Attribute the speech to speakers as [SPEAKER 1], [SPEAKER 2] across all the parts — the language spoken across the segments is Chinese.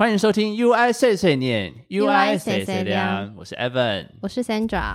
[SPEAKER 1] 欢迎收听 UI 碎碎念
[SPEAKER 2] UI
[SPEAKER 1] 碎碎念，我是 Evan。
[SPEAKER 2] 我是 Sandra。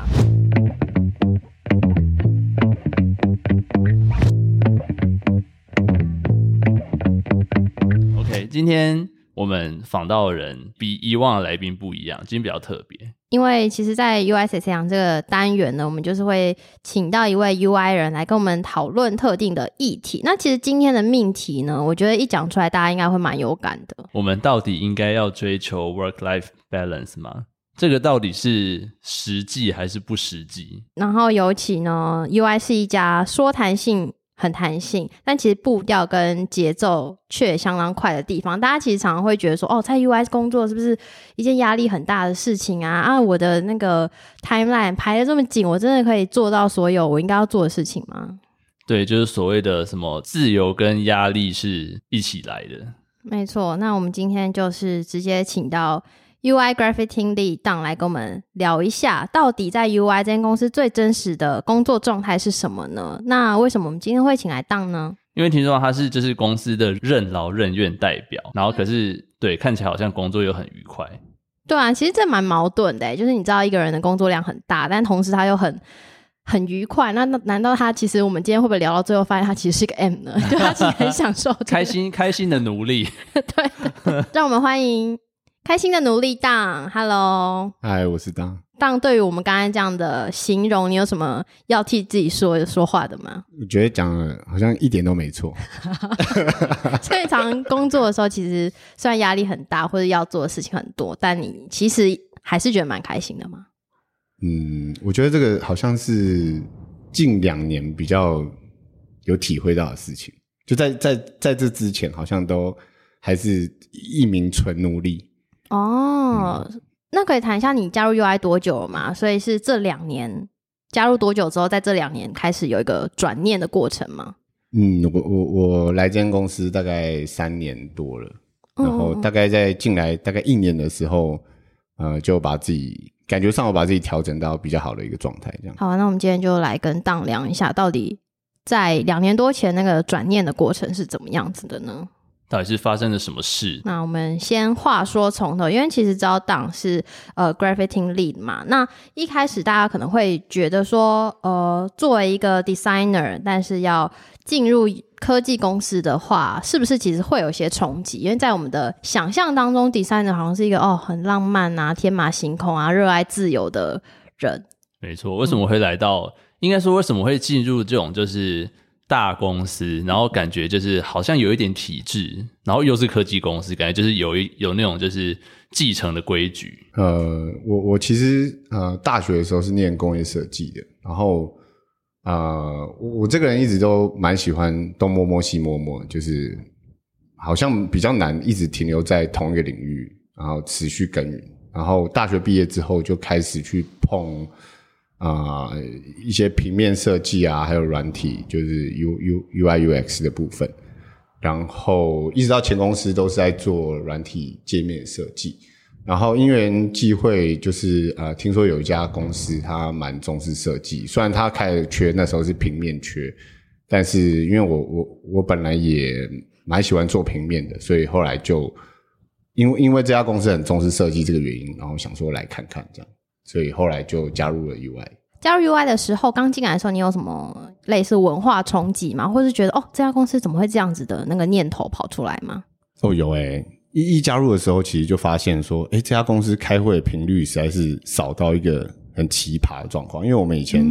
[SPEAKER 1] OK，今天我们访到的人比以往的来宾不一样，今天比较特别。
[SPEAKER 2] 因为其实，在 UI 谁谁讲这个单元呢，我们就是会请到一位 UI 人来跟我们讨论特定的议题。那其实今天的命题呢，我觉得一讲出来，大家应该会蛮有感的。
[SPEAKER 1] 我们到底应该要追求 work-life balance 吗？这个到底是实际还是不实际？
[SPEAKER 2] 然后尤其呢，UI 是一家说弹性很弹性，但其实步调跟节奏却相当快的地方。大家其实常常会觉得说，哦，在 UI 工作是不是一件压力很大的事情啊？啊，我的那个 timeline 排的这么紧，我真的可以做到所有我应该要做的事情吗？
[SPEAKER 1] 对，就是所谓的什么自由跟压力是一起来的。
[SPEAKER 2] 没错，那我们今天就是直接请到 UI Graphic Team Lead 档来跟我们聊一下，到底在 UI 这间公司最真实的工作状态是什么呢？那为什么我们今天会请来档呢？
[SPEAKER 1] 因为听说他是就是公司的任劳任怨代表，然后可是对看起来好像工作又很愉快。
[SPEAKER 2] 对啊，其实这蛮矛盾的欸，就是你知道一个人的工作量很大，但同时他又很很愉快。那那难道他其实我们今天会不会聊到最后发现他其实是个 M 呢？就他其实很享受这个
[SPEAKER 1] 开心开心的努力，
[SPEAKER 2] 对对让我们欢迎开心的努力档，Hello。
[SPEAKER 3] 嗨，我是当。
[SPEAKER 2] 当对于我们刚才这样的形容，你有什么要替自己说说话的吗？
[SPEAKER 3] 我觉得讲的好像一点都没错。
[SPEAKER 2] 所以常工作的时候，其实虽然压力很大，或者要做的事情很多，但你其实还是觉得蛮开心的嘛。
[SPEAKER 3] 嗯，我觉得这个好像是近两年比较有体会到的事情。就在在在这之前，好像都还是一名纯奴隶。
[SPEAKER 2] 哦，那可以谈一下你加入 UI 多久了吗？所以是这两年加入多久之后，在这两年开始有一个转念的过程吗？
[SPEAKER 3] 嗯，我我我来这间公司大概三年多了，然后
[SPEAKER 2] 嗯
[SPEAKER 3] 大概在进来大概一年的时候，呃，就把自己感觉上我把自己调整到比较好的一个状态，这样。
[SPEAKER 2] 好，那我们今天就来跟当量一下，到底在两年多前那个转念的过程是怎么样子的呢？
[SPEAKER 1] 到底是发生了什么事？
[SPEAKER 2] 那我们先话说从头，因为其实知道党是呃 graphic team lead 嘛。那一开始大家可能会觉得说，呃，作为一个 designer，但是要进入科技公司的话，是不是其实会有一些冲击？因为在我们的想象当中，designer 好像是一个哦很浪漫啊、天马行空啊、热爱自由的人。
[SPEAKER 1] 没错，为什么会来到？应该说为什么会进入这种就是大公司，然后感觉就是好像有一点体制，然后又是科技公司，感觉就是有一有那种就是继承的规矩。
[SPEAKER 3] 呃，我我其实呃大学的时候是念工业设计的，然后呃我我这个人一直都蛮喜欢东摸摸西摸摸，就是好像比较难一直停留在同一个领域，然后持续耕耘。然后大学毕业之后就开始去碰、呃一些平面设计啊，还有软体，就是 U U U I U X 的部分。然后一直到前公司都是在做软体界面设计。然后因缘际会，就是呃，听说有一家公司它蛮重视设计，虽然它开的缺那时候是平面缺，但是因为我我我本来也蛮喜欢做平面的，所以后来就因为因为这家公司很重视设计这个原因，然后想说来看看这样，所以后来就加入了 UI。
[SPEAKER 2] 加入 UI 的时候，刚进来的时候，你有什么类似文化冲击吗？或是觉得哦，这家公司怎么会这样子的那个念头跑出来吗？
[SPEAKER 3] 哦，有诶、一一加入的时候，其实就发现说，诶、这家公司开会的频率实在是少到一个很奇葩的状况。因为我们以前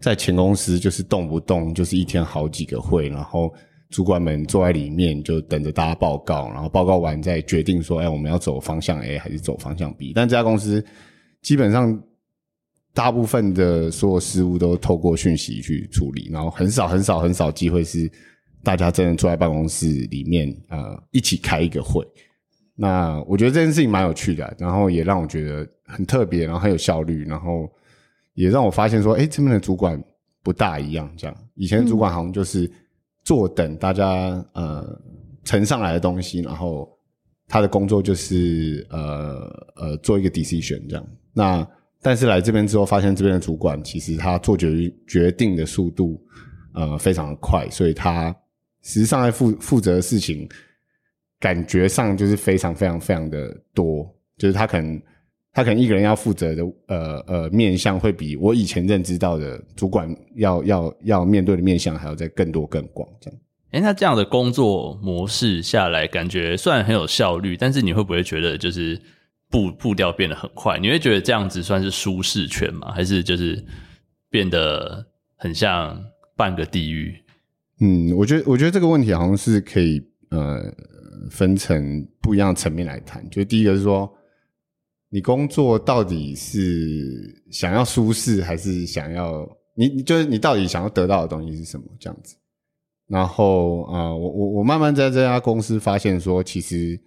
[SPEAKER 3] 在前公司就是动不动就是一天好几个会，然后主管们坐在里面就等着大家报告，然后报告完再决定说，哎、我们要走方向 A 还是走方向 B。但这家公司基本上大部分的所有事务都透过讯息去处理，然后很少很少很少机会是大家真的坐在办公室里面呃一起开一个会。那我觉得这件事情蛮有趣的，然后也让我觉得很特别，然后很有效率，然后也让我发现说，哎，这边的主管不大一样。这样，以前主管好像就是坐等大家呃呈上来的东西，然后他的工作就是呃呃做一个 decision 这样。那但是来这边之后，发现这边的主管其实他做决决定的速度呃非常的快，所以他实际上在负负责的事情感觉上就是非常非常非常的多，就是他可能他可能一个人要负责的呃呃面向会比我以前认知到的主管要要要面对的面向还要再更多更广这样。
[SPEAKER 1] 哎，那这样的工作模式下来，感觉虽然很有效率，但是你会不会觉得就是步步调变得很快？你会觉得这样子算是舒适圈吗？还是就是变得很像半个地狱？
[SPEAKER 3] 嗯，我觉得我觉得这个问题好像是可以呃分成不一样层面来谈。就第一个是说，你工作到底是想要舒适，还是想要你就是你到底想要得到的东西是什么？这样子。然后啊，我我我慢慢在这家公司发现说，其实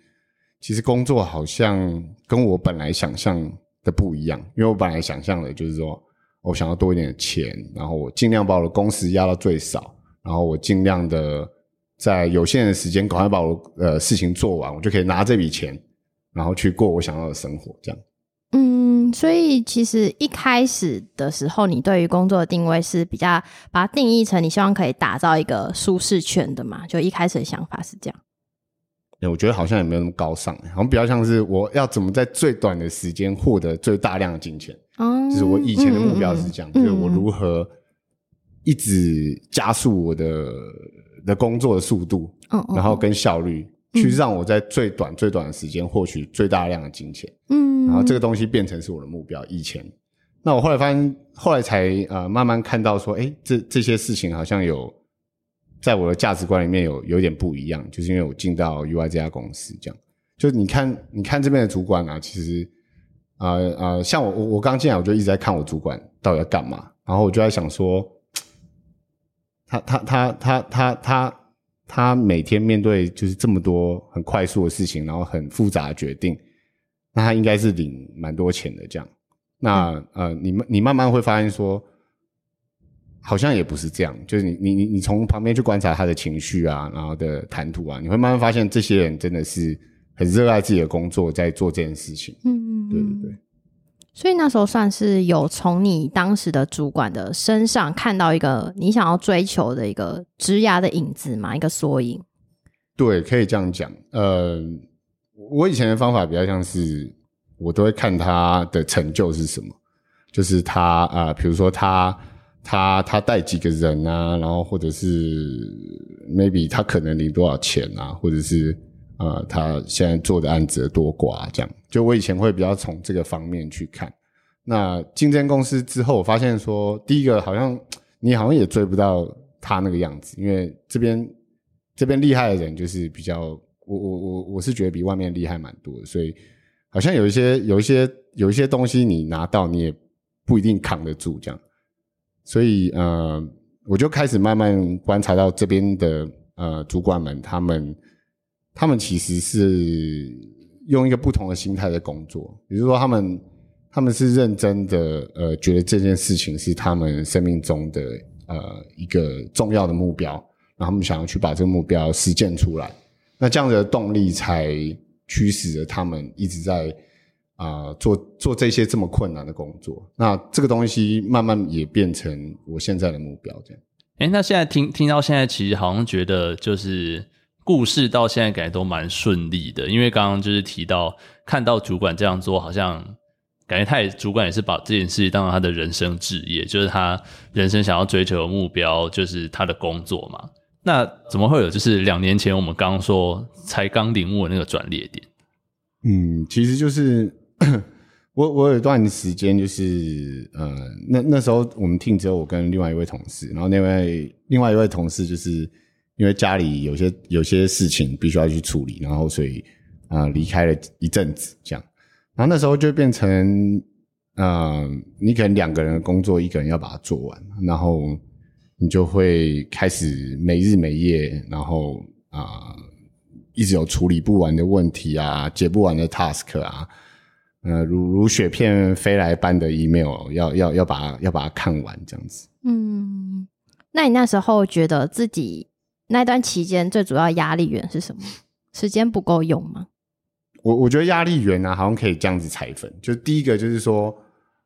[SPEAKER 3] 其实工作好像跟我本来想象的不一样，因为我本来想象的就是说我想要多一点钱，然后我尽量把我的工时压到最少，然后我尽量的在有限的时间赶快把我呃事情做完，我就可以拿这笔钱，然后去过我想要的生活，这样。
[SPEAKER 2] 嗯，所以其实一开始的时候，你对于工作的定位是比较把它定义成你希望可以打造一个舒适圈的嘛？就一开始的想法是这样。
[SPEAKER 3] 哎，我觉得好像也没有那么高尚，好像比较像是我要怎么在最短的时间获得最大量的金钱。哦，就是我以前的目标是这样，就是我如何一直加速我的的工作的速度，然后跟效率。去让我在最短最短的时间获取最大量的金钱，嗯，然后这个东西变成是我的目标。以前，那我后来发现，后来才呃慢慢看到说，哎，这这些事情好像有在我的价值观里面有有点不一样，就是因为我进到 UI 这家公司，这样，就是你看，你看这边的主管啊，其实啊啊，像我我我刚进来，我就一直在看我主管到底要干嘛，然后我就在想说，他他他他他他。他每天面对就是这么多很快速的事情，然后很复杂的决定，那他应该是领蛮多钱的这样。那呃，你们你慢慢会发现说，好像也不是这样。就是你你你你从旁边去观察他的情绪啊，然后的谈吐啊，你会慢慢发现这些人真的是很热爱自己的工作，在做这件事情。嗯嗯，对对对。
[SPEAKER 2] 所以那时候算是有从你当时的主管的身上看到一个你想要追求的一个枝芽的影子嘛，一个缩影。
[SPEAKER 3] 对，可以这样讲。呃，我以前的方法比较像是，我都会看他的成就是什么，就是他啊，比如说他他他带几个人啊，然后或者是 maybe 他可能领多少钱啊，或者是。呃，他现在做的案子多寡，这样就我以前会比较从这个方面去看。那竞争公司之后，我发现说，第一个好像你好像也追不到他那个样子，因为这边这边厉害的人就是比较，我我我我是觉得比外面厉害蛮多，所以好像有一些有一些有一些东西你拿到你也不一定扛得住这样，所以呃，我就开始慢慢观察到这边的呃主管们他们。他们其实是用一个不同的心态在工作，比如说他们他们是认真的，呃，觉得这件事情是他们生命中的呃一个重要的目标，然后他们想要去把这个目标实践出来。那这样的动力才驱使着他们一直在啊做做这些这么困难的工作。那这个东西慢慢也变成我现在的目标，这样。
[SPEAKER 1] 哎，那现在听听到现在，其实好像觉得就是。故事到现在感觉都蛮顺利的，因为刚刚就是提到看到主管这样做，好像感觉他也主管也是把这件事当成他的人生职业，就是他人生想要追求的目标，就是他的工作嘛。那怎么会有就是两年前我们刚刚说才刚领悟的那个转捩点？
[SPEAKER 3] 嗯，其实就是 我我有一段时间就是呃，那那时候我们听只有我跟另外一位同事，然后那位另外一位同事就是。因为家里有些有些事情必须要去处理，然后所以啊离开了一阵子，这样，然后那时候就变成，嗯，你可能两个人的工作，一个人要把它做完，然后你就会开始没日没夜，然后啊一直有处理不完的问题啊，解不完的 task 啊，呃，如如雪片飞来般的 email，要要要把要把它看完这样子。
[SPEAKER 2] 嗯，那你那时候觉得自己？那段期间最主要压力源是什么？时间不够用吗？
[SPEAKER 3] 我我觉得压力源呢，好像可以这样子拆分。就第一个就是说，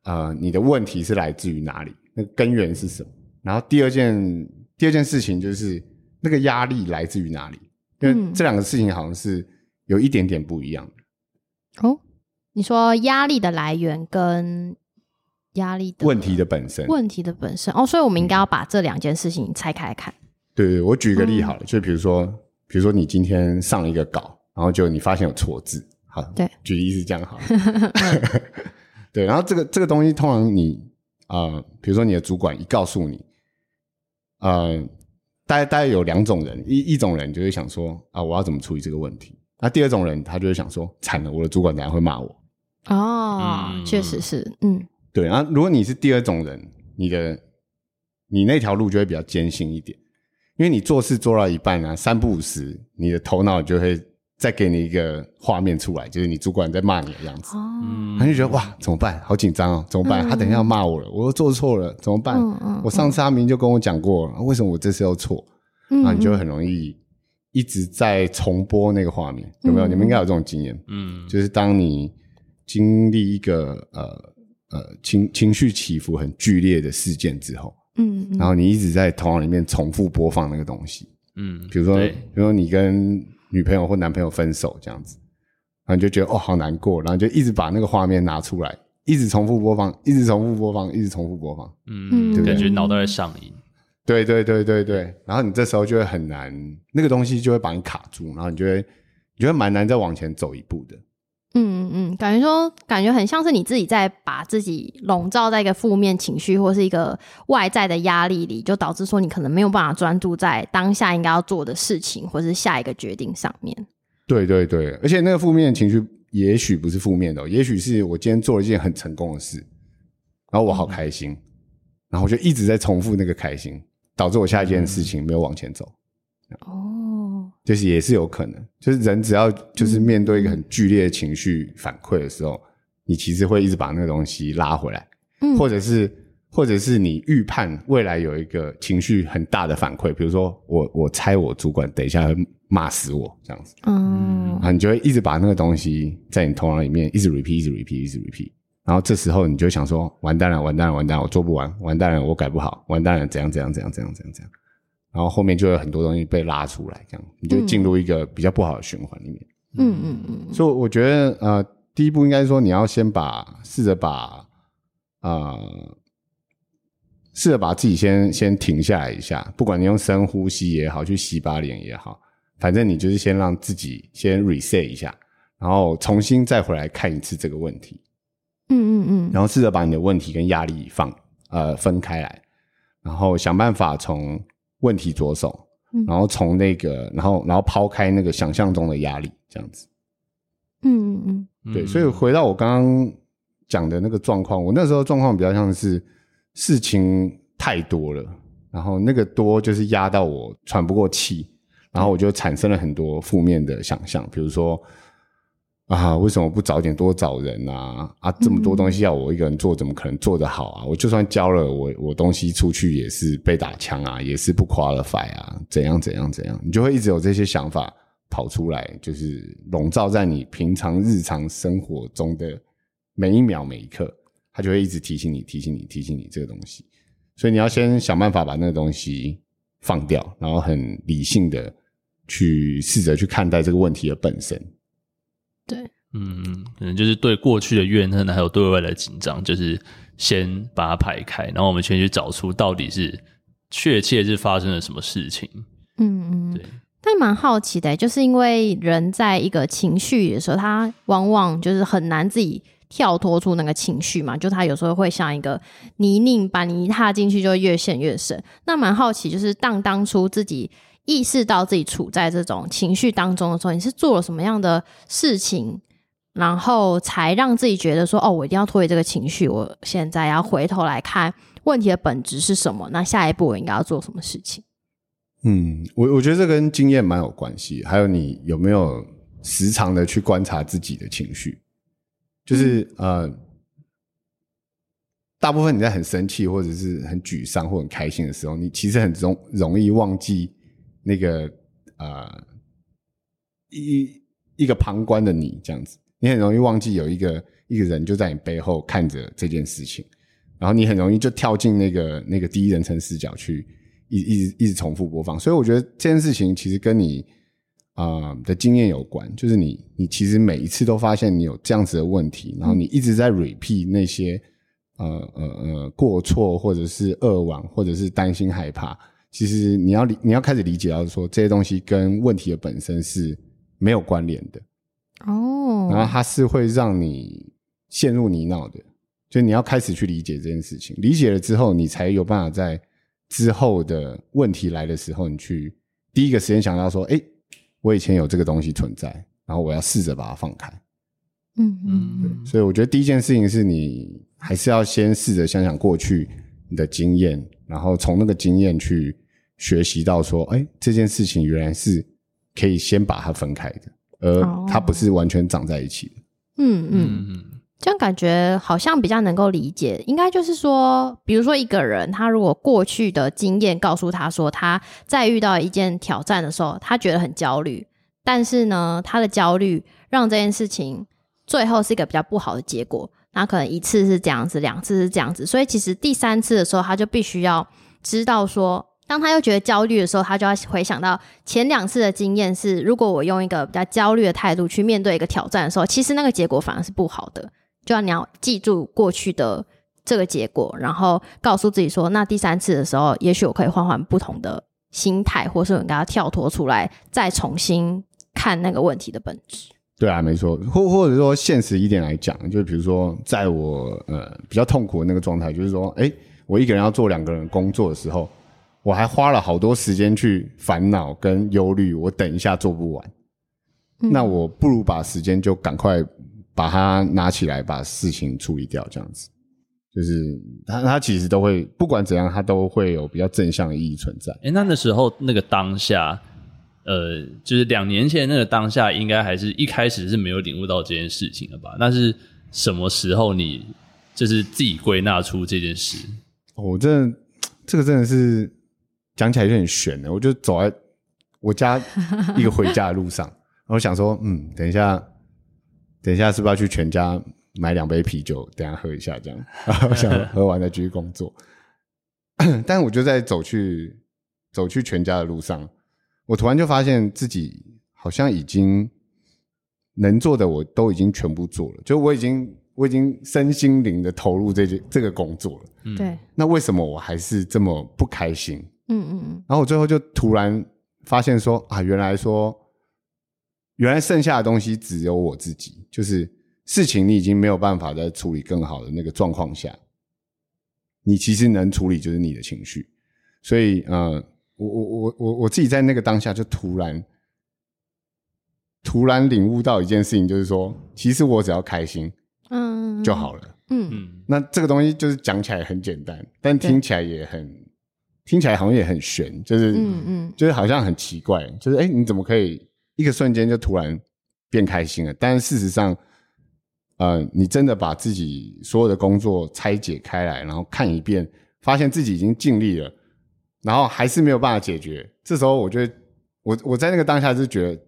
[SPEAKER 3] 呃，你的问题是来自于哪里？那根源是什么？然后第二件第二件事情就是那个压力来自于哪里？因为这两个事情好像是有一点点不一样的。
[SPEAKER 2] 哦，你说压力的来源跟压力的
[SPEAKER 3] 问题的本身，
[SPEAKER 2] 问题的本身哦，所以我们应该要把这两件事情拆开来看。
[SPEAKER 3] 对对，我举一个例好了，就比如说，比如说你今天上了一个稿，然后就你发现有错字，好，
[SPEAKER 2] 对，
[SPEAKER 3] 举例是这样好了 对，然后这个这个东西通常你啊、比如说你的主管一告诉你，呃，大概大概有两种人，一一种人就会想说啊，我要怎么处理这个问题？那第二种人他就会想说，惨了，我的主管等下会骂我。
[SPEAKER 2] 哦，
[SPEAKER 1] 嗯
[SPEAKER 2] 确实是，嗯
[SPEAKER 3] 对，然后如果你是第二种人，你的你那条路就会比较艰辛一点，因为你做事做到一半啊，三不五时，你的头脑就会再给你一个画面出来，就是你主管在骂你的样子，
[SPEAKER 2] 哦，
[SPEAKER 1] 嗯
[SPEAKER 3] 他就觉得哇，怎么办？好紧张哦，怎么办？
[SPEAKER 2] 嗯
[SPEAKER 3] 他等一下要骂我了，我又做错了，怎么办？
[SPEAKER 2] 嗯嗯
[SPEAKER 3] 我上次阿明明就跟我讲过了，为什么我这次又错？
[SPEAKER 2] 嗯
[SPEAKER 3] 啊，你就会很容易一直在重播那个画面，有没有？
[SPEAKER 2] 嗯
[SPEAKER 3] 你们应该有这种经验。
[SPEAKER 1] 嗯
[SPEAKER 3] 就是当你经历一个呃呃情情绪起伏很剧烈的事件之后，
[SPEAKER 2] 嗯嗯
[SPEAKER 3] 然后你一直在头脑里面重复播放那个东西，
[SPEAKER 1] 嗯，
[SPEAKER 3] 比如说比如说你跟女朋友或男朋友分手这样子，然后你就觉得哦好难过，然后就一直把那个画面拿出来，一直重复播放，一直重复播放，一直重复播放。
[SPEAKER 1] 嗯，
[SPEAKER 2] 对
[SPEAKER 1] 感觉脑袋在上瘾。
[SPEAKER 3] 对对对对对，然后你这时候就会很难，那个东西就会把你卡住，然后你就会你就会蛮难再往前走一步的。
[SPEAKER 2] 嗯嗯，感觉说，感觉很像是你自己在把自己笼罩在一个负面情绪或是一个外在的压力里，就导致说你可能没有办法专注在当下应该要做的事情或是下一个决定上面。
[SPEAKER 3] 对对对，而且那个负面情绪也许不是负面的哦、也许是我今天做了一件很成功的事，然后我好开心，然后我就一直在重复那个开心，导致我下一件事情没有往前走，
[SPEAKER 2] 哦，
[SPEAKER 3] 就是也是有可能，就是人只要就是面对一个很剧烈的情绪反馈的时候，你其实会一直把那个东西拉回来，
[SPEAKER 2] 嗯
[SPEAKER 3] 或者是或者是你预判未来有一个情绪很大的反馈，比如说我我猜我主管等一下会骂死我这样子。
[SPEAKER 2] 嗯
[SPEAKER 3] 啊，你就会一直把那个东西在你头脑里面一直 repeat，一直 repeat，一直 repeat。然后这时候你就会想说，完蛋了，完蛋了，完蛋了，我做不完，完蛋了，我改不好，完蛋了，怎样怎样怎样怎样怎样怎样。然后后面就有很多东西被拉出来，这样你就进入一个比较不好的循环里面。
[SPEAKER 2] 嗯嗯嗯
[SPEAKER 3] 所以我觉得，呃，第一步应该说你要先把试着把呃试着把自己先先停下来一下，不管你用深呼吸也好，去洗把脸也好，反正你就是先让自己先 reset 一下，然后重新再回来看一次这个问题，
[SPEAKER 2] 嗯嗯嗯。
[SPEAKER 3] 然后试着把你的问题跟压力放呃分开来，然后想办法从问题着手
[SPEAKER 2] 嗯，
[SPEAKER 3] 然后从那个，然后然后抛开那个想象中的压力，这样子。
[SPEAKER 2] 嗯嗯
[SPEAKER 3] 对，
[SPEAKER 1] 嗯。
[SPEAKER 3] 所以回到我刚刚讲的那个状况，我那时候状况比较像是事情太多了，然后那个多就是压到我喘不过气，然后我就产生了很多负面的想象，比如说啊，为什么不早点多找人啊？啊，这么多东西要我一个人做，怎么可能做得好啊？我就算交了，我我东西出去也是被打枪啊，也是不 qualify 啊，怎样怎样怎样，你就会一直有这些想法跑出来，就是笼罩在你平常日常生活中的每一秒每一刻，它就会一直提醒你、提醒你、提醒你这个东西。所以你要先想办法把那个东西放掉，然后很理性的去试着去看待这个问题的本身。
[SPEAKER 2] 对，
[SPEAKER 1] 嗯，可能就是对过去的怨恨，还有对未来的紧张，就是先把它排开，然后我们先去找出到底是确切是发生了什么事情。
[SPEAKER 2] 嗯嗯
[SPEAKER 1] 对，
[SPEAKER 2] 但蛮好奇的，就是因为人在一个情绪的时候，他往往就是很难自己跳脱出那个情绪嘛，就他有时候会像一个泥泞，把你一踏进去就越陷越深。那蛮好奇，就是当当初自己意识到自己处在这种情绪当中的时候，你是做了什么样的事情？然后才让自己觉得说，哦，我一定要脱离这个情绪。我现在要回头来看问题的本质是什么？那下一步我应该要做什么事情？
[SPEAKER 3] 嗯，我我觉得这跟经验蛮有关系，还有你有没有时常的去观察自己的情绪，就是、呃，大部分你在很生气或者是很沮丧或很开心的时候，你其实很容容易忘记那个呃一一个旁观的你这样子，你很容易忘记有一个一个人就在你背后看着这件事情，然后你很容易就跳进那个那个第一人称视角去一一直一直重复播放，所以我觉得这件事情其实跟你啊的经验有关，就是你你其实每一次都发现你有这样子的问题，然后你一直在 repeat 那些呃呃呃过错，或者是扼腕，或者是担心害怕。其实你要理你要开始理解到说这些东西跟问题的本身是没有关联的，
[SPEAKER 2] 哦，
[SPEAKER 3] 然后它是会让你陷入泥淖的。就你要开始去理解这件事情，理解了之后，你才有办法在之后的问题来的时候，你去第一个时间想到说，哎，我以前有这个东西存在，然后我要试着把它放开。
[SPEAKER 2] 嗯嗯
[SPEAKER 3] 所以我觉得第一件事情是你还是要先试着想想过去你的经验，然后从那个经验去学习到说，哎，这件事情原来是可以先把它分开的，而它不是完全长在一起的。
[SPEAKER 2] 嗯嗯，
[SPEAKER 1] 嗯嗯
[SPEAKER 2] 这样感觉好像比较能够理解。应该就是说，比如说一个人，他如果过去的经验告诉他说，他在遇到一件挑战的时候，他觉得很焦虑，但是呢，他的焦虑让这件事情最后是一个比较不好的结果。那可能一次是这样子，两次是这样子，所以其实第三次的时候，他就必须要知道说，当他又觉得焦虑的时候，他就要回想到前两次的经验是，如果我用一个比较焦虑的态度去面对一个挑战的时候，其实那个结果反而是不好的。就要你要记住过去的这个结果，然后告诉自己说，那第三次的时候，也许我可以换换不同的心态，或是我应该要跳脱出来，再重新看那个问题的本质。
[SPEAKER 3] 对啊，没错，或或者说现实一点来讲，就比如说在我呃比较痛苦的那个状态，就是说，哎，我一个人要做两个人工作的时候，我还花了好多时间去烦恼跟忧虑，我等一下做不完，
[SPEAKER 2] 嗯
[SPEAKER 3] 那我不如把时间就赶快把它拿起来，把事情处理掉，这样子，就是他，他其实都会不管怎样，他都会有比较正向的意义存在。
[SPEAKER 1] 哎，那那时候那个当下，呃，就是两年前那个当下，应该还是一开始是没有领悟到这件事情的吧？那是什么时候你就是自己归纳出这件事？
[SPEAKER 3] 哦我真的这个真的是讲起来就很悬的。我就走在我家一个回家的路上，然后想说，嗯，等一下，等一下是不是要去全家买两杯啤酒，等一下喝一下这样？然后想喝完再继续工作。但我就在走去走去全家的路上，我突然就发现自己好像已经能做的我都已经全部做了，就我已经我已经身心灵的投入这件这个工作了。
[SPEAKER 1] 嗯
[SPEAKER 2] 对，
[SPEAKER 3] 那为什么我还是这么不开心？
[SPEAKER 2] 嗯嗯嗯，
[SPEAKER 3] 然后我最后就突然发现说啊，原来说原来剩下的东西只有我自己，就是事情你已经没有办法再处理更好的那个状况下，你其实能处理就是你的情绪。所以呃，我我我我我自己在那个当下就突然突然领悟到一件事情，就是说，其实我只要开心
[SPEAKER 2] 嗯
[SPEAKER 3] 就好了。
[SPEAKER 2] 嗯。
[SPEAKER 1] 嗯。
[SPEAKER 3] 那这个东西就是讲起来很简单，但听起来也很听起来好像也很悬，就是
[SPEAKER 2] 嗯嗯
[SPEAKER 3] 就是好像很奇怪，就是哎、诶你怎么可以一个瞬间就突然变开心了？但是事实上，呃，你真的把自己所有的工作拆解开来，然后看一遍，发现自己已经尽力了，然后还是没有办法解决。这时候，我觉得我我在那个当下就觉得，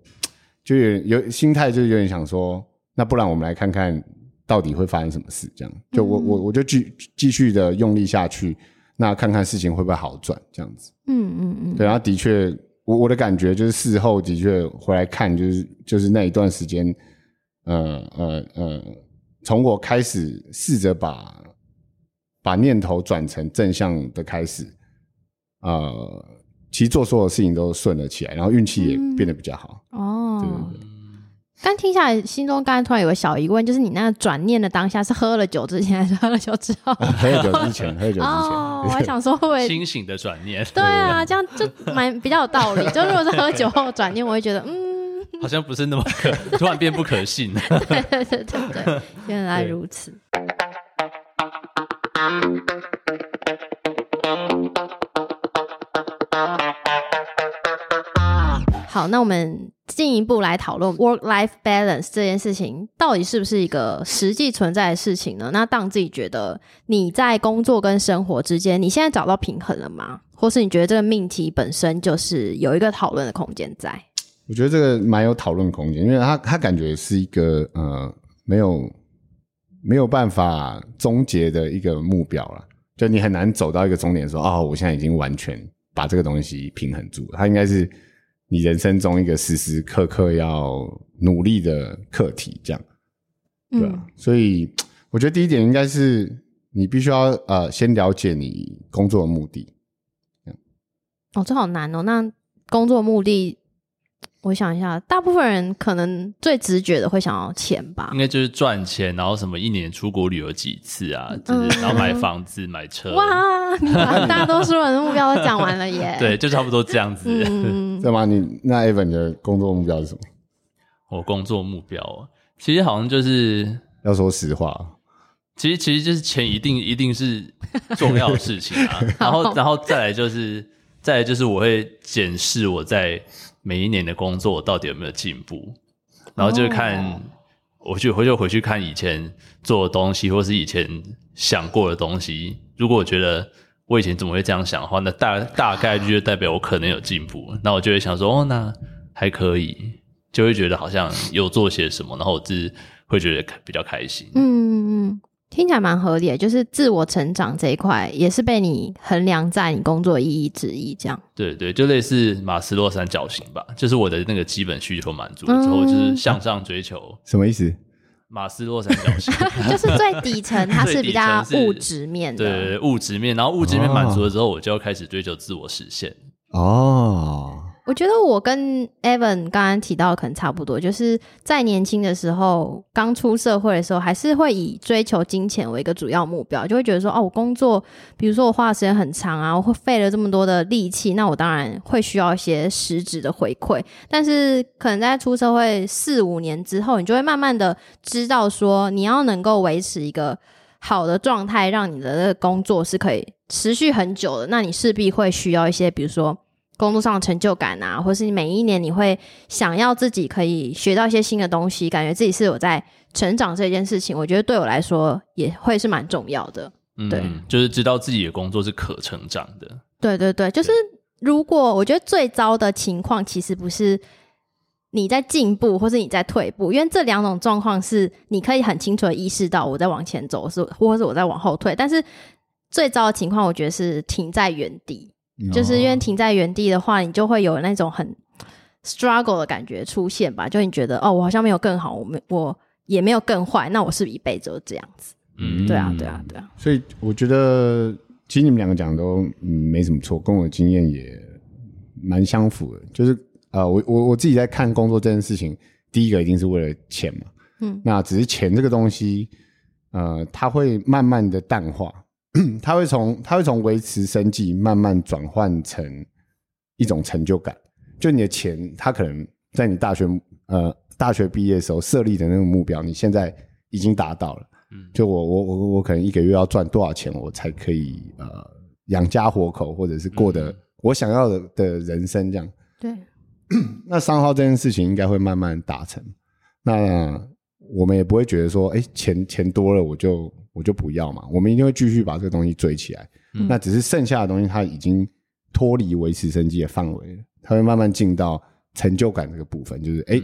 [SPEAKER 3] 就有有心态，就有点想说，那不然我们来看看到底会发生什么事。这样，就我我我就继继续的用力下去，那看看事情会不会好转，这样子。
[SPEAKER 2] 嗯嗯嗯，
[SPEAKER 3] 对，然后的确，我我的感觉就是事后的确回来看，就是就是那一段时间，呃呃呃，从我开始试着把把念头转成正向的开始，呃，其实做所有事情都顺了起来，然后运气也变得比较好。
[SPEAKER 2] 哦，
[SPEAKER 3] 对对对。
[SPEAKER 2] 刚听下来，心中刚才突然有个小疑问，就是你那个转念的当下是喝了酒之前，还是喝了酒之后？
[SPEAKER 3] 喝酒之前，喝酒之前，
[SPEAKER 2] 哦，我还想说会不会？
[SPEAKER 1] 清醒的转念，
[SPEAKER 2] 对啊，这样就蛮比较有道理。就如果是喝酒后转念，我会觉得，嗯，
[SPEAKER 1] 好像不是那么可，突然变不可信。
[SPEAKER 2] 对对对对对，原来如此。好，那我们进一步来讨论 work-life balance 这件事情，到底是不是一个实际存在的事情呢？那当自己觉得你在工作跟生活之间，你现在找到平衡了吗？或是你觉得这个命题本身就是有一个讨论的空间在？
[SPEAKER 3] 我觉得这个蛮有讨论空间，因为他他感觉是一个呃没有没有办法终结的一个目标了，就你很难走到一个终点说哦，我现在已经完全把这个东西平衡住了。它应该是你人生中一个时时刻刻要努力的课题，这样对啊。所以我觉得第一点应该是你必须要呃先了解你工作的目的。
[SPEAKER 2] 哦，这好难哦。那工作目的，我想一下，大部分人可能最直觉的会想要钱吧
[SPEAKER 1] 应。该就是赚钱，然后什么一年出国旅游几次啊，就是然后买房子、买车，
[SPEAKER 2] 嗯哇，你把大多数人的目标都讲完了耶。
[SPEAKER 1] 对，就差不多这样子。
[SPEAKER 2] 嗯，
[SPEAKER 3] 对吗？你那 Evan 你的工作目标是什么？
[SPEAKER 1] 我工作目标哦其实好像就是，
[SPEAKER 3] 要说实话，
[SPEAKER 1] 其实其实就是钱一定一定是重要的事情啊，然后然后再来就是再来就是我会检视我在每一年的工作到底有没有进步，然后就是看、
[SPEAKER 2] 哦
[SPEAKER 1] 我就回就回去看以前做的东西，或是以前想过的东西。如果我觉得我以前怎么会这样想的话，那大大概率就代表我可能有进步。那我就会想说，哦，那还可以，就会觉得好像有做些什么，然后我自己会觉得比较开心。
[SPEAKER 2] 嗯嗯，听起来蛮合理的，就是自我成长这一块也是被你衡量在你工作意义之一，这样。
[SPEAKER 1] 对对，就类似马斯洛三角形吧，就是我的那个基本需求满足了之后，
[SPEAKER 2] 嗯
[SPEAKER 1] 就是向上追求
[SPEAKER 3] 什么意思？
[SPEAKER 1] 马斯洛三角形。
[SPEAKER 2] 就是最底层它是比较物质面的，
[SPEAKER 1] 对对物质面，然后物质面满足了之后，我就要开始追求自我实现。
[SPEAKER 3] 哦，
[SPEAKER 2] 我觉得我跟 Evan 刚刚提到的可能差不多，就是在年轻的时候，刚出社会的时候，还是会以追求金钱为一个主要目标，就会觉得说，哦，我工作，比如说我花的时间很长啊，我会费了这么多的力气，那我当然会需要一些实质的回馈。但是可能在出社会四五年之后，你就会慢慢的知道说，你要能够维持一个好的状态，让你的这个工作是可以持续很久的，那你势必会需要一些，比如说。工作上的成就感啊，或是你每一年你会想要自己可以学到一些新的东西，感觉自己是有在成长这件事情，我觉得对我来说也会是蛮重要的。
[SPEAKER 1] 嗯，
[SPEAKER 2] 对
[SPEAKER 1] 就是知道自己的工作是可成长的。
[SPEAKER 2] 对对对，就是如果我觉得最糟的情况，其实不是你在进步，或是你在退步，因为这两种状况是你可以很清楚的意识到我在往前走，是或者是我在往后退，但是最糟的情况，我觉得是停在原地。就是因为停在原地的话，你就会有那种很 struggle 的感觉出现吧。就你觉得哦，我好像没有更好，我没我也没有更坏，那我是不是一辈子都这样子？
[SPEAKER 1] 嗯，
[SPEAKER 2] 对啊，对啊，对啊。
[SPEAKER 3] 所以我觉得，其实你们两个讲的都嗯没什么错，跟我的经验也蛮相符的。就是呃，我我我自己在看工作这件事情，第一个一定是为了钱嘛，
[SPEAKER 2] 嗯，
[SPEAKER 3] 那只是钱这个东西，呃，它会慢慢的淡化，它会从它会从维持生计慢慢转换成一种成就感。就你的钱，他可能在你大学呃大学毕业的时候设立的那个目标，你现在已经达到了。
[SPEAKER 1] 嗯
[SPEAKER 3] 就我我我我可能一个月要赚多少钱，我才可以呃养家活口，或者是过得我想要的的人生这样。
[SPEAKER 2] 对，
[SPEAKER 3] 那商号这件事情应该会慢慢达成。那我们也不会觉得说，哎、钱钱多了我就我就不要嘛，我们一定会继续把这个东西追起来。
[SPEAKER 1] 嗯
[SPEAKER 3] 那只是剩下的东西，它已经脱离维持生计的范围了，它会慢慢进到成就感这个部分，就是哎、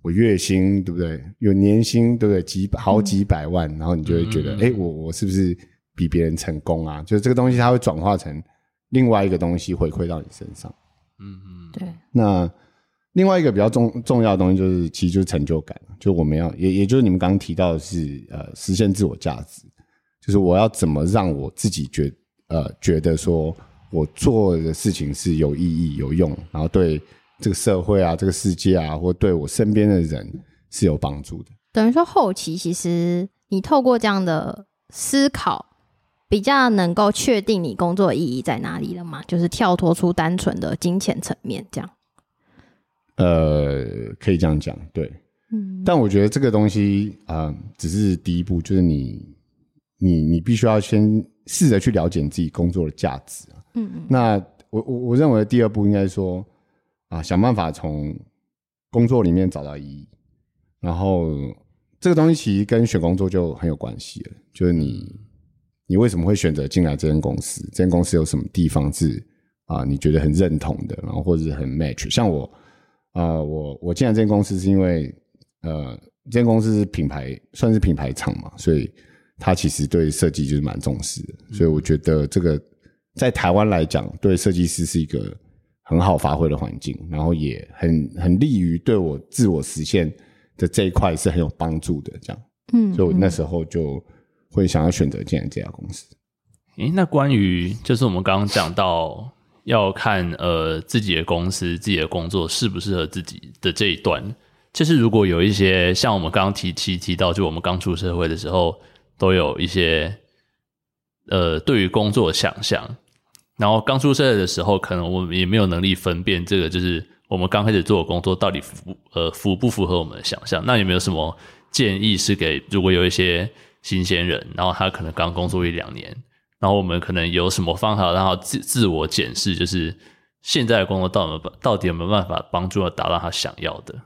[SPEAKER 3] 我月薪对不对？有年薪对不对？几百好几百万，然后你就会觉得，
[SPEAKER 1] 嗯
[SPEAKER 3] 哎、我我是不是比别人成功啊？就是这个东西，它会转化成另外一个东西回馈到你身上。
[SPEAKER 1] 嗯嗯，
[SPEAKER 2] 对，
[SPEAKER 3] 那另外一个比较重重要的东西，就是其实就是成就感，就我们要也也就是你们刚刚提到的是呃实现自我价值，就是我要怎么让我自己觉呃觉得说我做的事情是有意义有用，然后对这个社会啊这个世界啊或对我身边的人是有帮助的。
[SPEAKER 2] 等于说后期其实你透过这样的思考，比较能够确定你工作意义在哪里了嘛？就是跳脱出单纯的金钱层面，这样。
[SPEAKER 3] 呃，可以这样讲，对。
[SPEAKER 2] 嗯，
[SPEAKER 3] 但我觉得这个东西啊、呃只是第一步，就是你你你必须要先试着去了解你自己工作的价值啊。
[SPEAKER 2] 嗯嗯
[SPEAKER 3] 那我我我认为第二步应该说啊，想办法从工作里面找到意义，然后这个东西其实跟选工作就很有关系了，就是你你为什么会选择进来这间公司？这间公司有什么地方是啊你觉得很认同的，然后或者是很 match？像我啊、我我进来这间公司是因为呃这间公司是品牌算是品牌厂嘛，所以它其实对设计就是蛮重视的，所以我觉得这个在台湾来讲，对设计师是一个很好发挥的环境，然后也很很利于对我自我实现的这一块是很有帮助的。这样，
[SPEAKER 2] 嗯，
[SPEAKER 3] 所以我那时候就会想要选择进来这家公司。
[SPEAKER 1] 诶，那关于就是我们刚刚讲到要看呃自己的公司、自己的工作适不适合自己的这一段，就是如果有一些像我们刚刚提提提到，就我们刚出社会的时候，都有一些呃对于工作的想象，然后刚出社会的时候，可能我们也没有能力分辨这个，就是我们刚开始做的工作到底符呃符不符合我们的想象。那有没有什么建议是给如果有一些新鲜人，然后他可能刚工作一两年？然后我们可能有什么方法让他自自我检视，就是现在的工作到底到底有没有办法帮助他达到他想要的？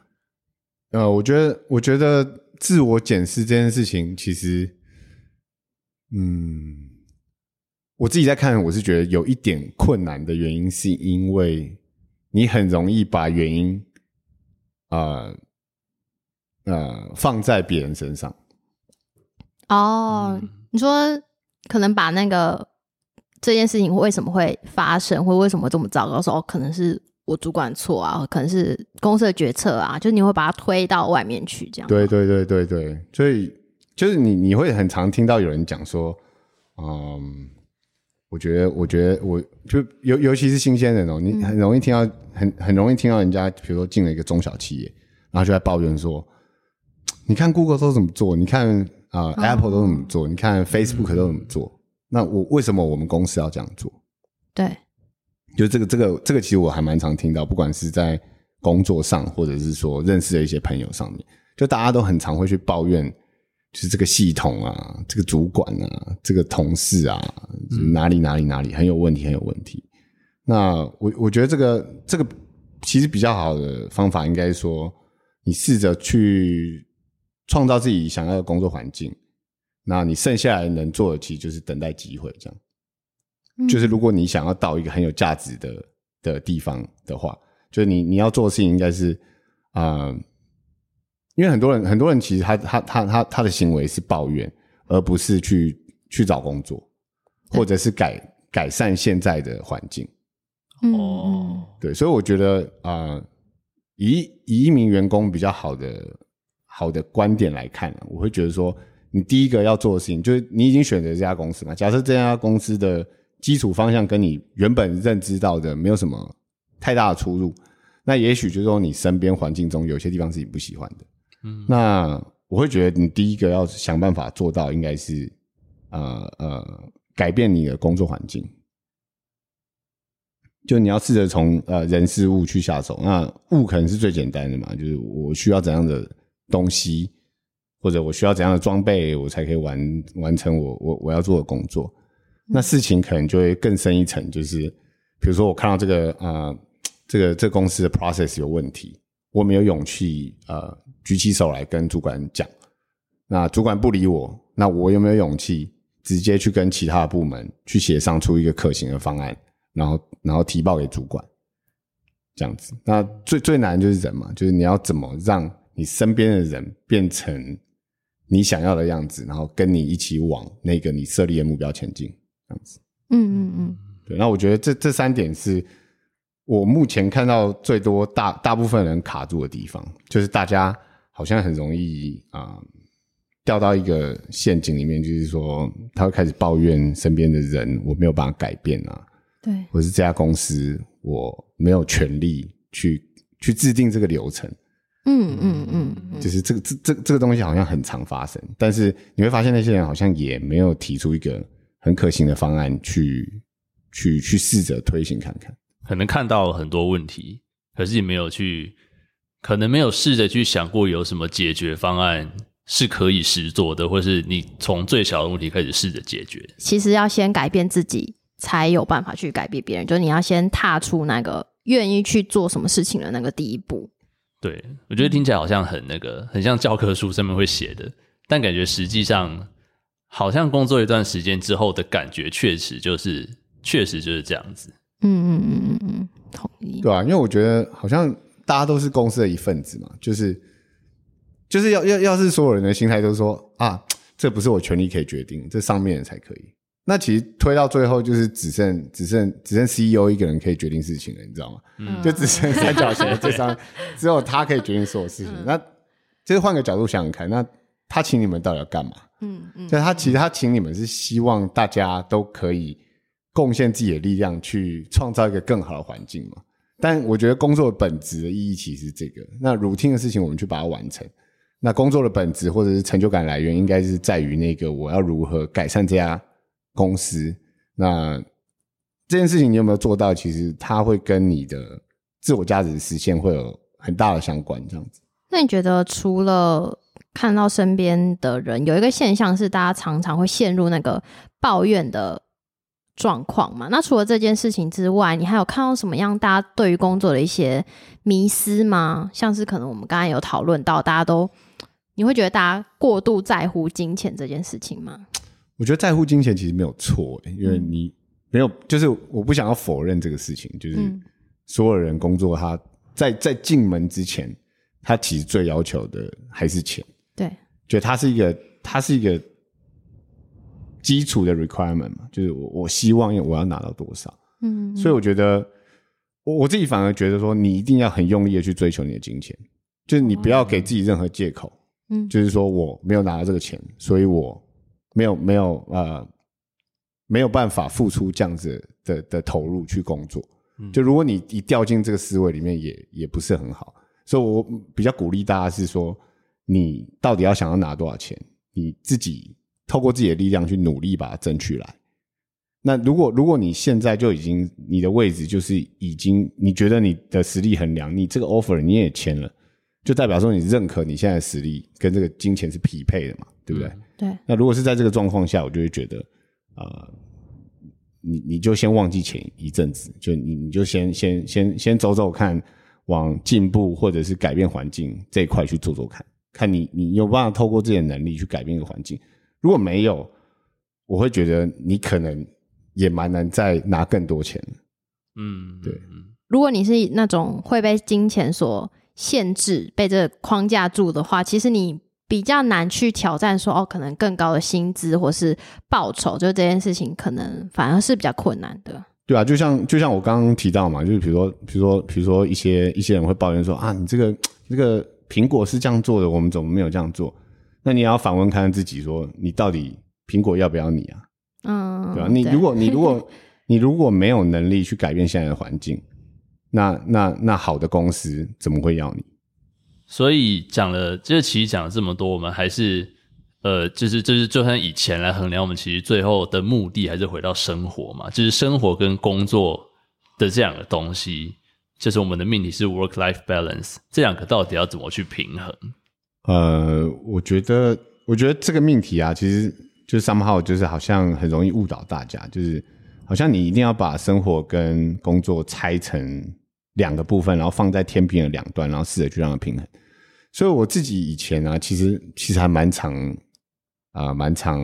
[SPEAKER 3] 呃，我觉得，我觉得自我检视这件事情，其实，嗯，我自己在看，我是觉得有一点困难的原因，是因为你很容易把原因，呃呃，放在别人身上。
[SPEAKER 2] 哦，你说。可能把那个这件事情为什么会发生，或为什么这么糟糕，说可能是我主管错啊，可能是公司的决策啊，就是你会把它推到外面去，这样。
[SPEAKER 3] 对对对对对，所以就是你你会很常听到有人讲说，嗯，我觉得我觉得我就尤尤其是新鲜人哦，你很容易听到很很容易听到人家，比如说进了一个中小企业，然后就在抱怨说，你看 Google 都怎么做，你看。啊，Apple 都怎么做？你看 Facebook 都怎么做？那我为什么我们公司要这样做？
[SPEAKER 2] 对，
[SPEAKER 3] 就这个这个这个，其实我还蛮常听到，不管是在工作上，或者是说认识的一些朋友上面，就大家都很常会去抱怨，就是这个系统啊，这个主管啊，这个同事啊，哪里哪里哪里很有问题，很有问题。那我我觉得这个这个其实比较好的方法，应该说你试着去。创造自己想要的工作环境，那你剩下来能做的其实就是等待机会，这样。就是如果你想要到一个很有价值的的地方的话，就是你你要做的事情应该是啊，因为很多人很多人其实他他他他他的行为是抱怨，而不是去去找工作，或者是改改善现在的环境。
[SPEAKER 1] 哦，
[SPEAKER 3] 对，所以我觉得啊，以以一名员工比较好的。好的观点来看，我会觉得说，你第一个要做的事情就是你已经选择这家公司嘛。假设这家公司的基础方向跟你原本认知到的没有什么太大的出入，那也许就是说你身边环境中有些地方是你不喜欢的。嗯，那我会觉得你第一个要想办法做到，应该是呃呃改变你的工作环境，就你要试着从呃人事物去下手。那物可能是最简单的嘛，就是我需要怎样的。东西，或者我需要怎样的装备，我才可以完完成我我我要做的工作。那事情可能就会更深一层，就是比如说我看到这个啊，这个这公司的 process 有问题，我没有勇气呃举起手来跟主管讲。那主管不理我，那我有没有勇气直接去跟其他的部门去协商出一个可行的方案，然后然后提报给主管？这样子，那最最难就是人嘛，就是你要怎么让。你身边的人变成你想要的样子，然后跟你一起往那个你设立的目标前进，这样子。
[SPEAKER 2] 嗯嗯嗯。
[SPEAKER 3] 对，那我觉得这这三点是我目前看到最多大大部分人卡住的地方，就是大家好像很容易啊掉到一个陷阱里面，就是说他会开始抱怨身边的人我没有办法改变啊，
[SPEAKER 2] 对，
[SPEAKER 3] 或是这家公司我没有权利去去制定这个流程。
[SPEAKER 2] 嗯嗯嗯，
[SPEAKER 3] 就是这个这这这个东西好像很常发生，但是你会发现那些人好像也没有提出一个很可行的方案去去去试着推行看看。
[SPEAKER 1] 可能看到很多问题，可是也没有去，可能没有试着去想过有什么解决方案是可以实做的，或是你从最小的问题开始试着解决。
[SPEAKER 2] 其实要先改变自己，才有办法去改变别人。就是你要先踏出那个愿意去做什么事情的那个第一步。
[SPEAKER 1] 对，我觉得听起来好像很那个，很像教科书上面会写的，但感觉实际上好像工作一段时间之后的感觉，确实就是，确实就是这样子。
[SPEAKER 2] 嗯嗯嗯嗯嗯，同意。
[SPEAKER 3] 对啊，因为我觉得好像大家都是公司的一份子嘛，就是就是要要要是所有人的心态都说啊，这不是我权利可以决定，这上面才可以，那其实推到最后就是只剩只剩只剩 CEO 一个人可以决定事情了，你知道吗？
[SPEAKER 2] 嗯
[SPEAKER 3] 就只剩 三角形的这张，只有他可以决定所有事情。那就是换个角度想想看，那他请你们到底要干嘛？
[SPEAKER 2] 嗯嗯，
[SPEAKER 3] 就他其实他请你们是希望大家都可以贡献自己的力量去创造一个更好的环境嘛。但我觉得工作的本质的意义其实是这个，那 routine 的事情我们去把它完成。那工作的本质或者是成就感来源，应该是在于那个我要如何改善这家公司。那这件事情你有没有做到？其实它会跟你的自我价值实现会有很大的相关，这样子。
[SPEAKER 2] 那你觉得除了看到身边的人有一个现象是，大家常常会陷入那个抱怨的状况嘛？那除了这件事情之外，你还有看到什么样大家对于工作的一些迷思吗？像是可能我们刚才有讨论到，大家都你会觉得大家过度在乎金钱这件事情吗？
[SPEAKER 3] 我觉得在乎金钱其实没有错、欸因为你没有，就是我不想要否认这个事情，就是
[SPEAKER 2] 嗯。
[SPEAKER 3] 所有人工作他在在进门之前，他其实最要求的还是钱，
[SPEAKER 2] 对，
[SPEAKER 3] 就它是一个它是一个基础的 requirement 嘛，就是我我希望我要拿到多少，
[SPEAKER 2] 嗯，
[SPEAKER 3] 所以我觉得我我自己反而觉得说，你一定要很用力的去追求你的金钱，就是你不要给自己任何借口，
[SPEAKER 2] 嗯。
[SPEAKER 3] 就是说我没有拿到这个钱，所以我没有没有呃没有办法付出这样子的的投入去工作。就如果你一掉进这个思维里面也，也不是很好。所以我比较鼓励大家是说，你到底要想要拿多少钱，你自己透过自己的力量去努力把它争取来。那如果如果你现在就已经你的位置就是已经你觉得你的实力很良，你这个 offer 你也签了，就代表说你认可你现在的实力跟这个金钱是匹配的嘛，对不对？
[SPEAKER 2] 对，
[SPEAKER 3] 那如果是在这个状况下，我就会觉得，呃，你你就先忘记前一阵子，就你你就先先先先走走看，往进步或者是改变环境这一块去做做看，看你你有办法透过自己的能力去改变一个环境。如果没有，我会觉得你可能也蛮难再拿更多钱的。
[SPEAKER 1] 嗯，
[SPEAKER 3] 对
[SPEAKER 1] 嗯
[SPEAKER 2] 如果你是那种会被金钱所限制、被这个框架住的话，其实你比较难去挑战说哦，可能更高的薪资或是报酬，就这件事情可能反而是比较困难的。
[SPEAKER 3] 对啊，就像就像我刚刚提到嘛，就是比如说，比如说，比如说一些一些人会抱怨说啊，你这个 这个苹果是这样做的，我们怎么没有这样做？那你也要反问看看自己说，你到底苹果要不要你啊？
[SPEAKER 2] 嗯，
[SPEAKER 3] 对吧、你如果你如果你如果没有能力去改变现在的环境，那那那好的公司怎么会要你？
[SPEAKER 1] 所以讲了，就是其实讲了这么多，我们还是呃，就是就是，就算以前来衡量，我们其实最后的目的还是回到生活嘛，就是生活跟工作的这两个东西，就是我们的命题是 work life balance，这两个到底要怎么去平衡？
[SPEAKER 3] 呃，我觉得，我觉得这个命题啊，其实就是 somehow 就是好像很容易误导大家，就是好像你一定要把生活跟工作拆成两个部分，然后放在天平的两端，然后试着去让它平衡。所以我自己以前啊，其实其实还蛮常啊，蛮、常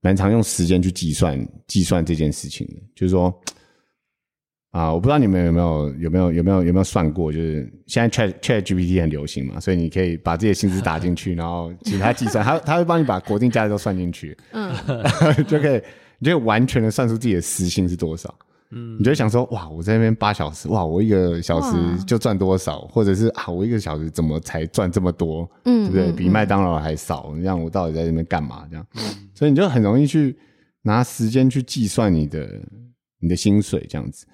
[SPEAKER 3] 蛮常用时间去计算计算这件事情的，就是说。啊，我不知道你们有没有有没有有没有有没有算过，就是现在 Chat Chat GPT 很流行嘛，所以你可以把自己的薪资打进去，然后请他计算，他他会帮你把国定假日都算进去，
[SPEAKER 2] 嗯，
[SPEAKER 3] 就可以你就可以完全的算出自己的时薪是多少。
[SPEAKER 1] 嗯
[SPEAKER 3] 你就会想说，哇，我在那边八小时，哇，我一个小
[SPEAKER 2] 哇
[SPEAKER 3] 时就赚多少，或者是啊，我一个小时怎么才赚这么多？
[SPEAKER 2] 嗯
[SPEAKER 3] 对不对？
[SPEAKER 2] 嗯
[SPEAKER 3] 比麦当劳还少，这样我到底在那边干嘛？这样，所以你就很容易去拿时间去计算你的你的薪水，这样子。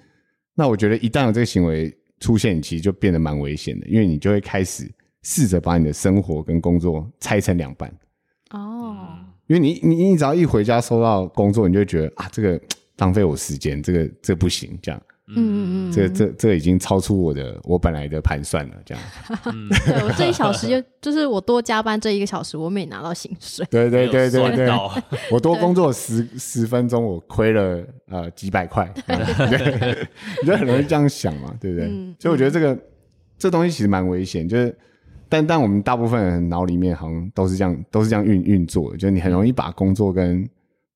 [SPEAKER 3] 那我觉得一旦有这个行为出现，其实就变得蛮危险的，因为你就会开始试着把你的生活跟工作拆成两半。
[SPEAKER 2] 哦，
[SPEAKER 3] 因为你你你只要一回家收到工作，你就会觉得啊，这个浪费我时间，这个这不行，这样，
[SPEAKER 2] 嗯嗯嗯，
[SPEAKER 3] 这这这已经超出我的我本来的盘算了，这样。
[SPEAKER 2] 对我这一小时就 就是我多加班这一个小时，我没拿到薪水。
[SPEAKER 3] 对对对对对，我多工作十十分钟，我亏了呃几百块，对，你就很容易这样想嘛，对不对？
[SPEAKER 2] 嗯
[SPEAKER 3] 所以我觉得这个这东西其实蛮危险，就是但但我们大部分人脑里面好像都是这样都是这样运运作的，就是你很容易把工作跟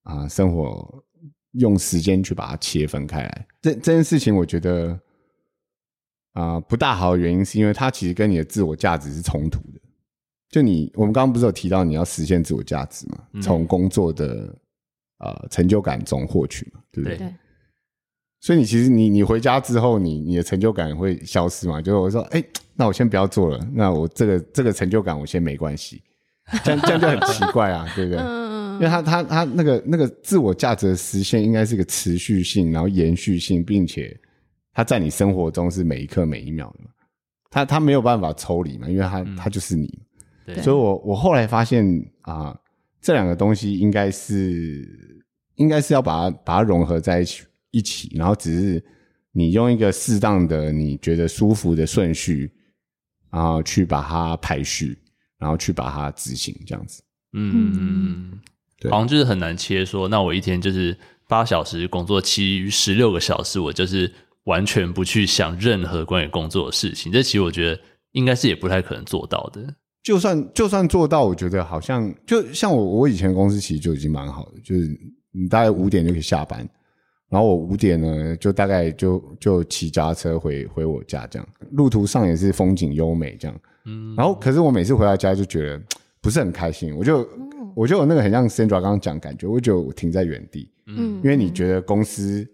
[SPEAKER 3] 啊、生活用时间去把它切分开来。这这件事情，我觉得啊、不大好的原因是因为它其实跟你的自我价值是冲突的。就你，我们刚刚不是有提到你要实现自我价值嘛？从工作的呃成就感中获取嘛，对不对？
[SPEAKER 1] 对
[SPEAKER 2] 对，
[SPEAKER 3] 所以你其实你你回家之后，你你的成就感会消失嘛？就是我说，哎、那我先不要做了，那我这个这个成就感我先没关系，这样这样就很奇怪啊，对不对？
[SPEAKER 2] 嗯。
[SPEAKER 3] 因为他他他那个那个自我价值的实现应该是一个持续性，然后延续性，并且他在你生活中是每一刻每一秒的嘛，他他没有办法抽离嘛，因为他、他就是你，
[SPEAKER 1] 对
[SPEAKER 3] 所以我我后来发现啊、这两个东西应该是应该是要把它把它融合在一起一起，然后只是你用一个适当的你觉得舒服的顺序，然后去把它排序，然后去把它执行，这样子。
[SPEAKER 1] 嗯，
[SPEAKER 3] 对
[SPEAKER 1] 好像就是很难切说，那我一天就是八小时工作，其余十六个小时我就是完全不去想任何关于工作的事情。这其实我觉得应该是也不太可能做到的。
[SPEAKER 3] 就算就算做到，我觉得好像就像我我以前公司其实就已经蛮好的，就是你大概五点就可以下班，然后我五点呢就大概就就骑脚踏车回回我家这样，路途上也是风景优美这样，
[SPEAKER 1] 嗯，
[SPEAKER 3] 然后可是我每次回到家就觉得不是很开心，我就我就有那个很像 Sandra 刚刚讲感觉，我就停在原地，
[SPEAKER 2] 嗯。
[SPEAKER 3] 因为你觉得公司，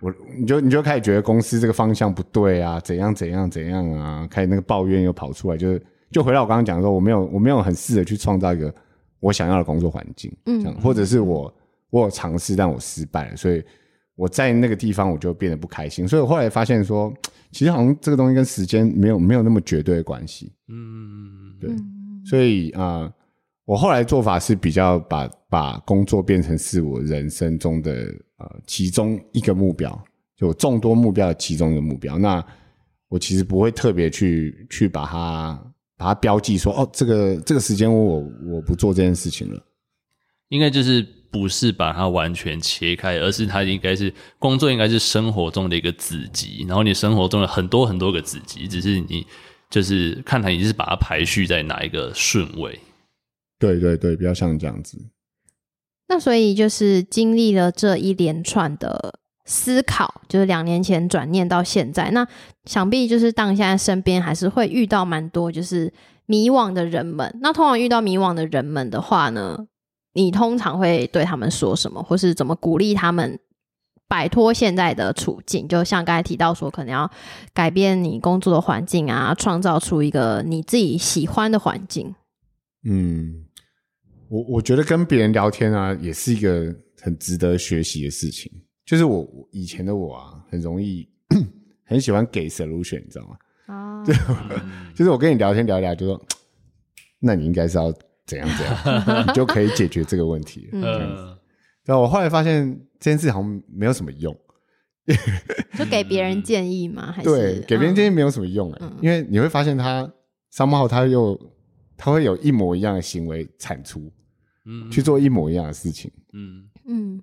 [SPEAKER 3] 我你就你就开始觉得公司这个方向不对啊，怎样怎样怎样啊，开始那个抱怨又跑出来，就是就回到我刚刚讲的说，我没有我没有很试着去创造一个我想要的工作环境，
[SPEAKER 2] 嗯。
[SPEAKER 3] 这样，或者是我我有尝试，但我失败了，所以我在那个地方我就变得不开心，所以我后来发现说，其实好像这个东西跟时间没有没有那么绝对的关系，
[SPEAKER 1] 嗯，
[SPEAKER 3] 对，所以啊、呃我后来做法是比较把把工作变成是我人生中的呃其中一个目标，就众多目标的其中一个目标。那我其实不会特别去去把它把它标记说，哦，这个这个时间我我不做这件事情了。
[SPEAKER 1] 应该就是不是把它完全切开，而是它应该是工作，应该是生活中的一个子集，然后你生活中的很多很多个子集，只是你就是看看你是把它排序在哪一个顺位。
[SPEAKER 3] 对对对，比较像这样子。
[SPEAKER 2] 那所以就是经历了这一连串的思考，就是两年前转念到现在，那想必就是当现在身边还是会遇到蛮多就是迷惘的人们。那通常遇到迷惘的人们的话呢，你通常会对他们说什么，或是怎么鼓励他们摆脱现在的处境？就像刚才提到说，可能要改变你工作的环境啊，创造出一个你自己喜欢的环境。
[SPEAKER 3] 嗯，我我觉得跟别人聊天啊，也是一个很值得学习的事情。就是我我以前的我啊，很容易很喜欢给 solution，你知道吗？
[SPEAKER 2] 啊，
[SPEAKER 3] 就是我跟你聊天聊一聊，就说，那你应该是要怎样怎样，你就可以解决这个问题。
[SPEAKER 2] 嗯
[SPEAKER 1] 呃，
[SPEAKER 3] 然后我后来发现这件事好像没有什么用，
[SPEAKER 2] 就给别人建议吗？还是
[SPEAKER 3] 对，给别人建
[SPEAKER 2] 议？
[SPEAKER 3] 议没有什么用哎、
[SPEAKER 2] 嗯
[SPEAKER 3] 因为你会发现他商号他又他会有一模一样的行为产出，
[SPEAKER 1] 嗯
[SPEAKER 3] 去做一模一样的事情。
[SPEAKER 1] 嗯，
[SPEAKER 2] 嗯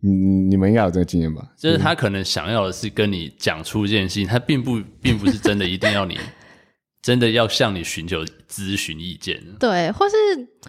[SPEAKER 3] 你你们应该有这个经验吧？
[SPEAKER 1] 就是他可能想要的是跟你讲出一件事情，他并不并不是真的一定要你 真的要向你寻求咨询意见。
[SPEAKER 2] 对，或是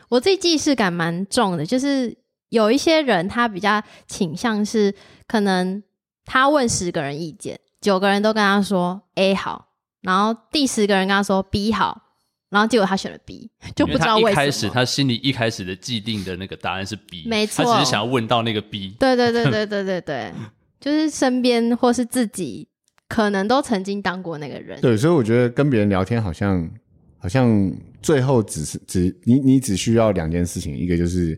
[SPEAKER 2] 我自己既视感蛮重的，就是有一些人他比较倾向是，可能他问十个人意见，九个人都跟他说 A 好，然后第十个人跟他说 B 好，然后结果他选了 B，就不知道为
[SPEAKER 1] 一开始
[SPEAKER 2] 什么。
[SPEAKER 1] 他心里一开始的既定的那个答案是 B，
[SPEAKER 2] 没错
[SPEAKER 1] 他只是想要问到那个 B。
[SPEAKER 2] 对对对对 对对对，就是身边或是自己可能都曾经当过那个人。
[SPEAKER 3] 对，所以我觉得跟别人聊天好像好像最后只是只你你只需要两件事情，一个就是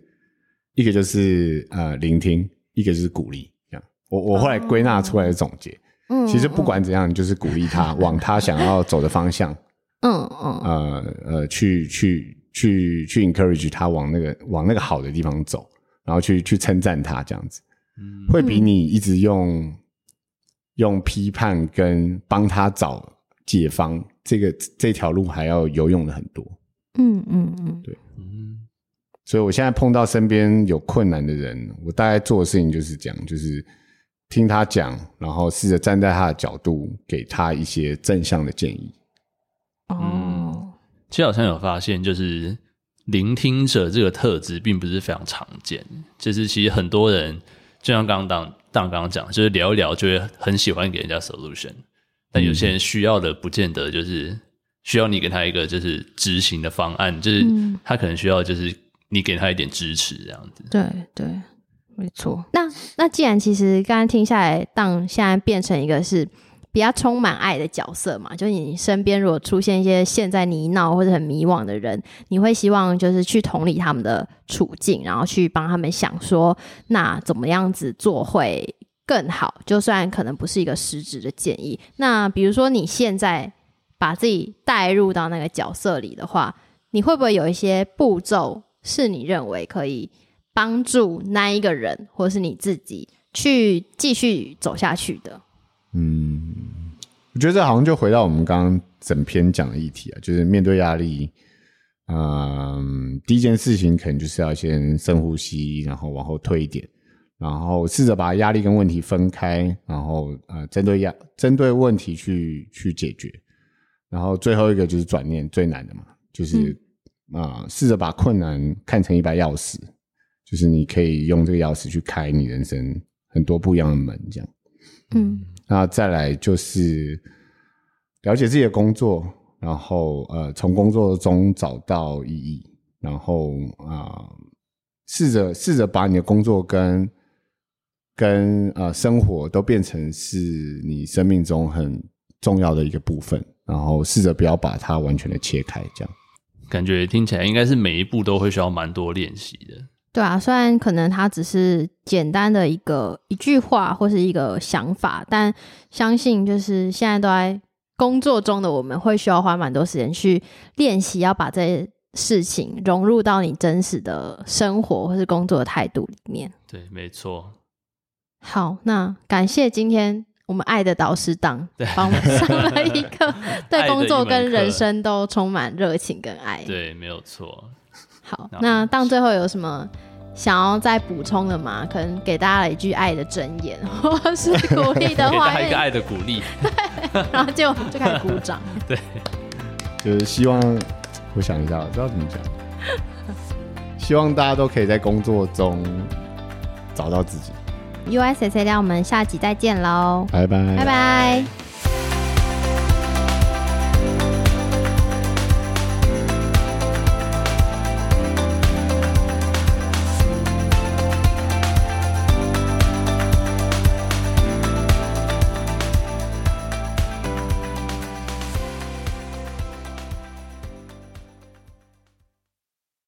[SPEAKER 3] 一个就是呃聆听，一个就是鼓励。这样，我我后来归纳出来的总结，
[SPEAKER 2] 嗯
[SPEAKER 3] 其实不管怎样，你就是鼓励他往他想要走的方向，
[SPEAKER 2] 嗯嗯。
[SPEAKER 3] 呃呃，去去去去 encourage 他往那个往那个好的地方走，然后去去称赞他，这样子。
[SPEAKER 1] 嗯。
[SPEAKER 3] 会比你一直用用批判跟帮他找解方这个这条路还要有用的很多。
[SPEAKER 2] 嗯嗯嗯，对。
[SPEAKER 1] 嗯。
[SPEAKER 3] 所以我现在碰到身边有困难的人，我大概做的事情就是这样，就是听他讲，然后试着站在他的角度，给他一些正向的建议。
[SPEAKER 2] 哦，
[SPEAKER 1] 其实好像有发现，就是聆听者这个特质并不是非常常见。就是其实很多人，就像刚刚当当刚刚讲，就是聊一聊就会很喜欢给人家 solution，但有些人需要的不见得就是需要你给他一个就是执行的方案，就是
[SPEAKER 2] 嗯
[SPEAKER 1] 他可能需要就是你给他一点支持这样子。
[SPEAKER 2] 对对，没错。那那既然其实刚刚听下来，当现在变成一个是比较充满爱的角色嘛，就是你身边如果出现一些陷在泥淖或者很迷惘的人，你会希望就是去同理他们的处境，然后去帮他们想说，那怎么样子做会更好？就算可能不是一个实质的建议，那比如说你现在把自己带入到那个角色里的话，你会不会有一些步骤是你认为可以帮助那一个人，或是你自己去继续走下去的？
[SPEAKER 3] 嗯，我觉得这好像就回到我们刚刚整篇讲的议题啊，就是面对压力，嗯，第一件事情可能就是要先深呼吸，然后往后退一点，然后试着把压力跟问题分开，然后呃，针对压针对问题去去解决，然后最后一个就是转念最难的嘛，就是啊，试着把困难看成一把钥匙，就是你可以用这个钥匙去开你人生很多不一样的门，这样。
[SPEAKER 2] 嗯
[SPEAKER 3] 那再来就是了解自己的工作，然后呃，从工作中找到意义，然后啊、试着试着把你的工作跟跟呃生活都变成是你生命中很重要的一个部分，然后试着不要把它完全的切开，这样。
[SPEAKER 1] 感觉听起来应该是每一步都会需要蛮多练习的。
[SPEAKER 2] 对啊，虽然可能它只是简单的一个一句话或是一个想法，但相信就是现在都在工作中的我们会需要花蛮多时间去练习，要把这些事情融入到你真实的生活或是工作的态度里面。
[SPEAKER 1] 对，没错。
[SPEAKER 2] 好，那感谢今天我们爱的导师党帮我们上了一 课，对工作跟人生都充满热情跟爱。
[SPEAKER 1] 对，没有错。
[SPEAKER 2] 好，
[SPEAKER 1] 那
[SPEAKER 2] 那当最后有什么想要再补充的吗？可能给大家了一句爱的箴言，或是鼓励的
[SPEAKER 1] 给
[SPEAKER 2] 话
[SPEAKER 1] 大家一个爱的鼓励。
[SPEAKER 2] 对 然后就就开始鼓掌。
[SPEAKER 3] 对就是希望，我想一下，我知道怎么讲。希望大家都可以在工作中找到自己。
[SPEAKER 2] USC 料，我们下集再见喽，
[SPEAKER 3] 拜拜，
[SPEAKER 2] 拜拜。